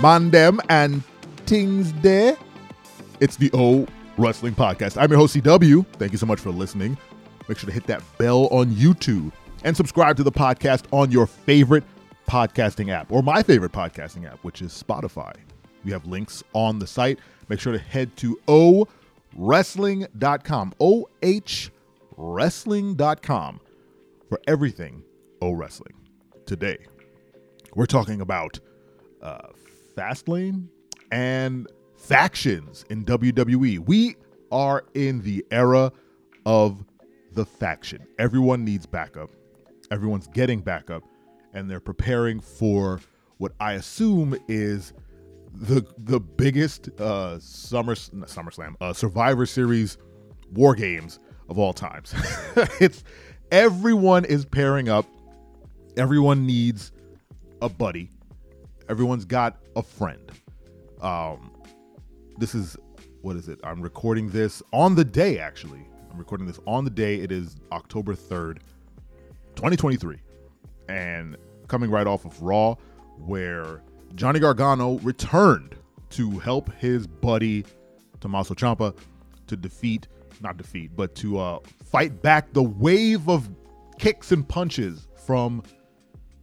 Mandem and Tings Day. It's the O Wrestling Podcast. I'm your host, CW. Thank you so much for listening. Make sure to hit that bell on YouTube and subscribe to the podcast on your favorite podcasting app or my favorite podcasting app, which is Spotify. We have links on the site. Make sure to head to owrestling.com, O H wrestling.com for everything O Wrestling. Today, we're talking about uh, Fastlane and factions in WWE. We are in the era of the faction. Everyone needs backup. Everyone's getting backup, and they're preparing for what I assume is the the biggest uh, summer SummerSlam uh, Survivor Series War Games of all times. it's everyone is pairing up. Everyone needs a buddy. Everyone's got a friend. Um, this is what is it? I'm recording this on the day actually. I'm recording this on the day. It is October 3rd, 2023. And coming right off of Raw, where Johnny Gargano returned to help his buddy Tommaso Ciampa to defeat, not defeat, but to uh, fight back the wave of kicks and punches from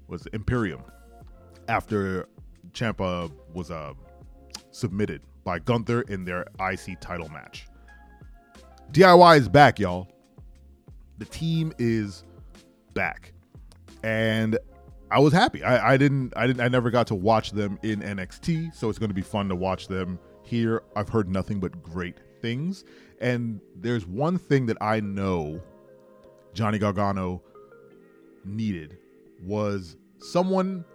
was Imperium after Ciampa was uh, submitted by Gunther in their IC title match. DIY is back, y'all. The team is back, and I was happy. I, I, didn't. I didn't. I never got to watch them in NXT, so it's going to be fun to watch them here. I've heard nothing but great things, and there's one thing that I know Johnny Gargano needed was someone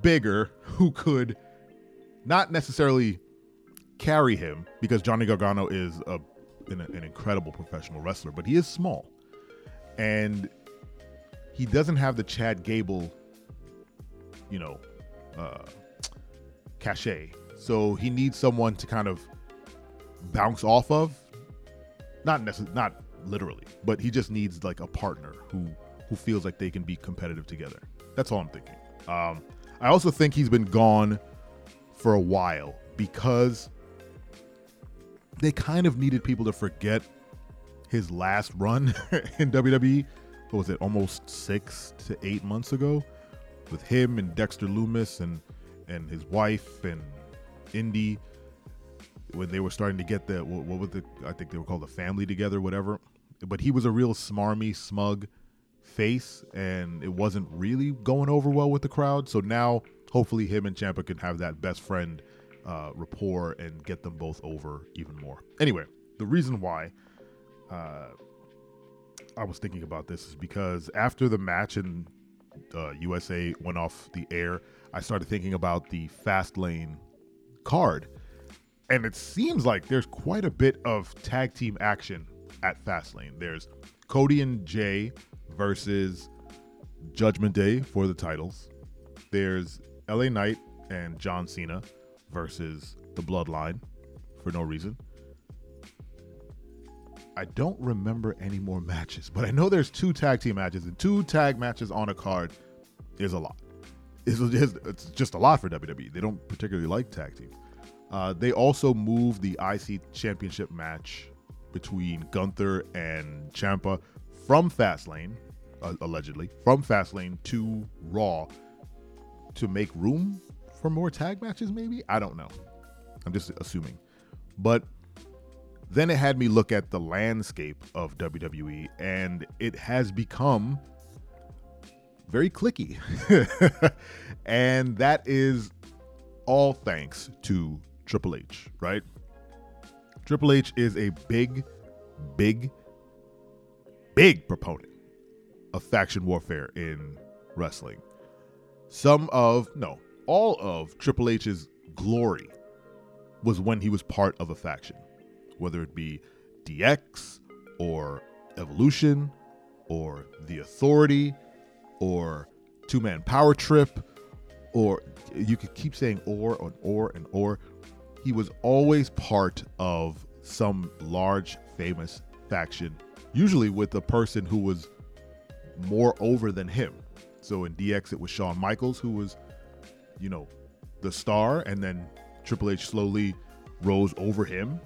bigger who could not necessarily carry him because Johnny Gargano is a, an, an incredible professional wrestler, but he is small. And he doesn't have the Chad Gable, you know, uh, cachet. So he needs someone to kind of bounce off of. Not necessarily, not literally, but he just needs like a partner who who feels like they can be competitive together. That's all I'm thinking. Um, I also think he's been gone for a while because they kind of needed people to forget his last run in WWE. What was it? Almost six to eight months ago, with him and Dexter Lumis and and his wife and Indi when they were starting to get the what, what was the I think they were called the family together, whatever. But he was a real smarmy, smug face, and it wasn't really going over well with the crowd. So now, hopefully, him and Ciampa can have that best friend uh, rapport and get them both over even more. Anyway, the reason why uh, I was thinking about this is because after the match and uh, USA went off the air, I started thinking about the Fastlane card. And it seems like there's quite a bit of tag team action at Fastlane. There's Cody and Jay versus Judgment Day for the titles. There's LA Knight and John Cena versus the Bloodline for no reason. I don't remember any more matches, but I know there's two tag team matches and two tag matches on a card is a lot. It's, it's just a lot for WWE. They don't particularly like tag teams. Uh, they also moved the IC Championship match between Gunther and Ciampa from Fastlane, uh, allegedly, from Fastlane to Raw to make room for more tag matches, maybe? I don't know. I'm just assuming. But then it had me look at the landscape of WWE, and it has become very clicky. and that is all thanks to Triple H, right? Triple H is a big, big, big proponent of faction warfare in wrestling. Some of, no, all of Triple H's glory was when he was part of a faction, whether it be DX or Evolution or The Authority or Two Man Power Trip, or you could keep saying or and or and or. He was always part of some large famous faction, usually with a person who was more over than him. So in DX, it was Shawn Michaels, who was, you know, the star, and then Triple H slowly rose over him.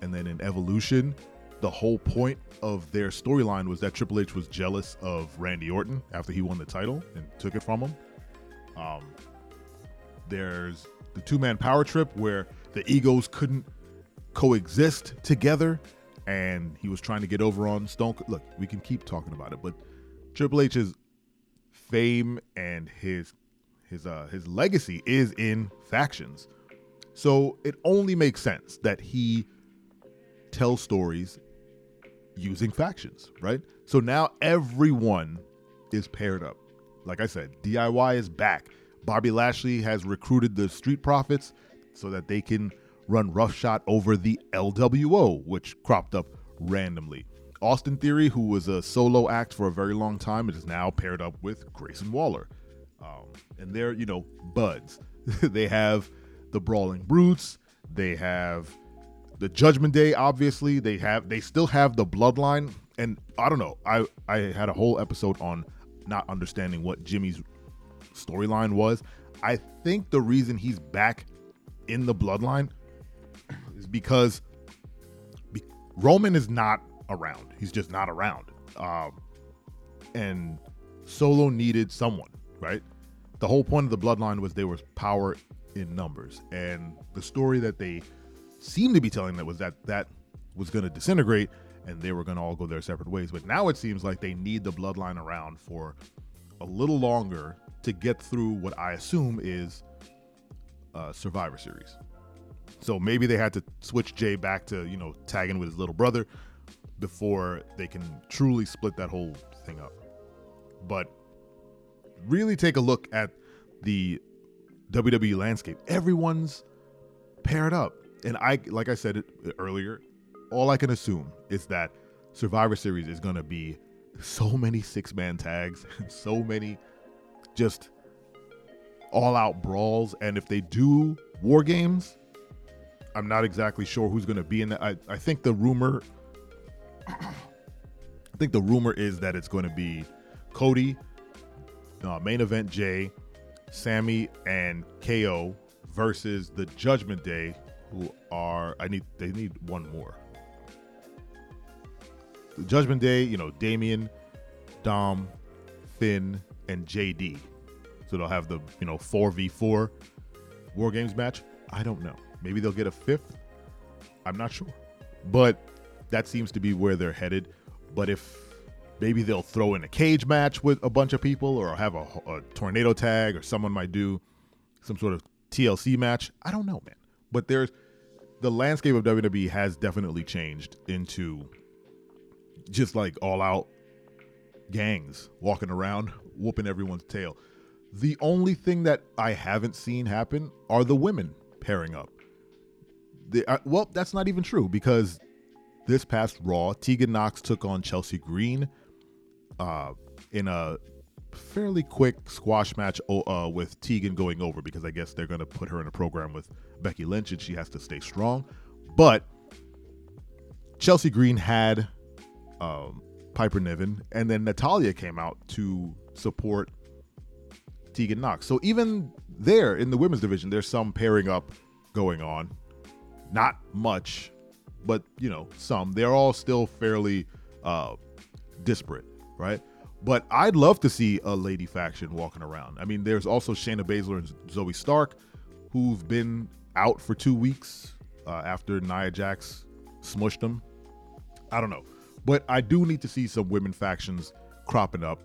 And then in Evolution, the whole point of their storyline was that Triple H was jealous of Randy Orton after he won the title and took it from him. Um, there's the two man power trip where the egos couldn't coexist together, and he was trying to get over on Stone. Look, we can keep talking about it, but Triple H's fame and his his uh his legacy is in factions. So it only makes sense that he tells stories using factions, right? So now everyone is paired up. Like I said, DIY is back. Bobby Lashley has recruited the Street Profits so that they can run roughshod over the LWO, which cropped up randomly. Austin Theory, who was a solo act for a very long time, is now paired up with Grayson Waller. Um, and they're, you know, buds. they have the Brawling Brutes. They have the Judgment Day, obviously. They have they still have the bloodline. And I don't know. I, I had a whole episode on not understanding what Jimmy's storyline was. I think the reason he's back in the bloodline because be- Roman is not around. He's just not around. Um, and Solo needed someone, right? The whole point of the bloodline was there was power in numbers. And the story that they seemed to be telling that was that that was going to disintegrate and they were going to all go their separate ways. But now it seems like they need the bloodline around for a little longer to get through what I assume is uh, Survivor Series. So maybe they had to switch Jay back to you know tagging with his little brother before they can truly split that whole thing up. But really take a look at the WWE landscape. Everyone's paired up, and I like I said earlier. All I can assume is that Survivor Series is going to be so many six man tags, so many just all out brawls. And if they do war games, I'm not exactly sure who's going to be in that. I, I think the rumor, I think the rumor is that it's going to be Cody, uh, main event Jay, Sammy, and KO versus the Judgment Day, who are I need they need one more. The Judgment Day, you know, Damian, Dom, Finn, and JD. So they'll have the, you know, 4v4 War Games match. I don't know. Maybe they'll get a fifth. I'm not sure. But that seems to be where they're headed. But if maybe they'll throw in a cage match with a bunch of people or have a, a tornado tag or someone might do some sort of TLC match. I don't know, man. But there's the landscape of WWE has definitely changed into just like all out gangs walking around whooping everyone's tail. The only thing that I haven't seen happen are the women pairing up. Uh, well, that's not even true because this past Raw, Tegan Nox took on Chelsea Green uh, in a fairly quick squash match uh, with Tegan going over because I guess they're going to put her in a program with Becky Lynch and she has to stay strong. But Chelsea Green had um, Piper Niven, and then Natalya came out to support Tegan Nox. So even there in the women's division, there's some pairing up going on. Not much, but you know, some. They're all still fairly uh, disparate, right? But I'd love to see a lady faction walking around. I mean, there's also Shayna Baszler and Zoey Stark, who've been out for two weeks uh, after Nia Jax smushed them. I don't know. But I do need to see some women factions cropping up.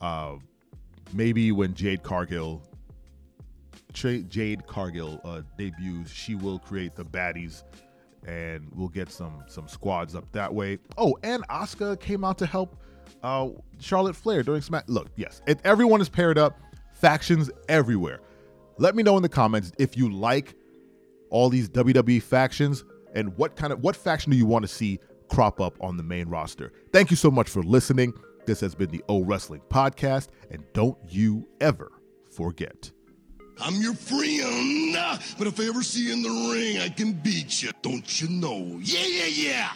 Uh, maybe when Jade Cargill Jade Cargill uh, debuts, she will create the baddies, and we'll get some some squads up that way. Oh, and Asuka came out to help uh, Charlotte Flair during Smack. Look, yes, everyone is paired up, factions everywhere. Let me know in the comments if you like all these WWE factions and what kind of what faction do you want to see crop up on the main roster. Thank you so much for listening. This has been the O Wrestling Podcast, and don't you ever forget. I'm your friend, but if I ever see you in the ring, I can beat you. Don't you know? Yeah, yeah, yeah.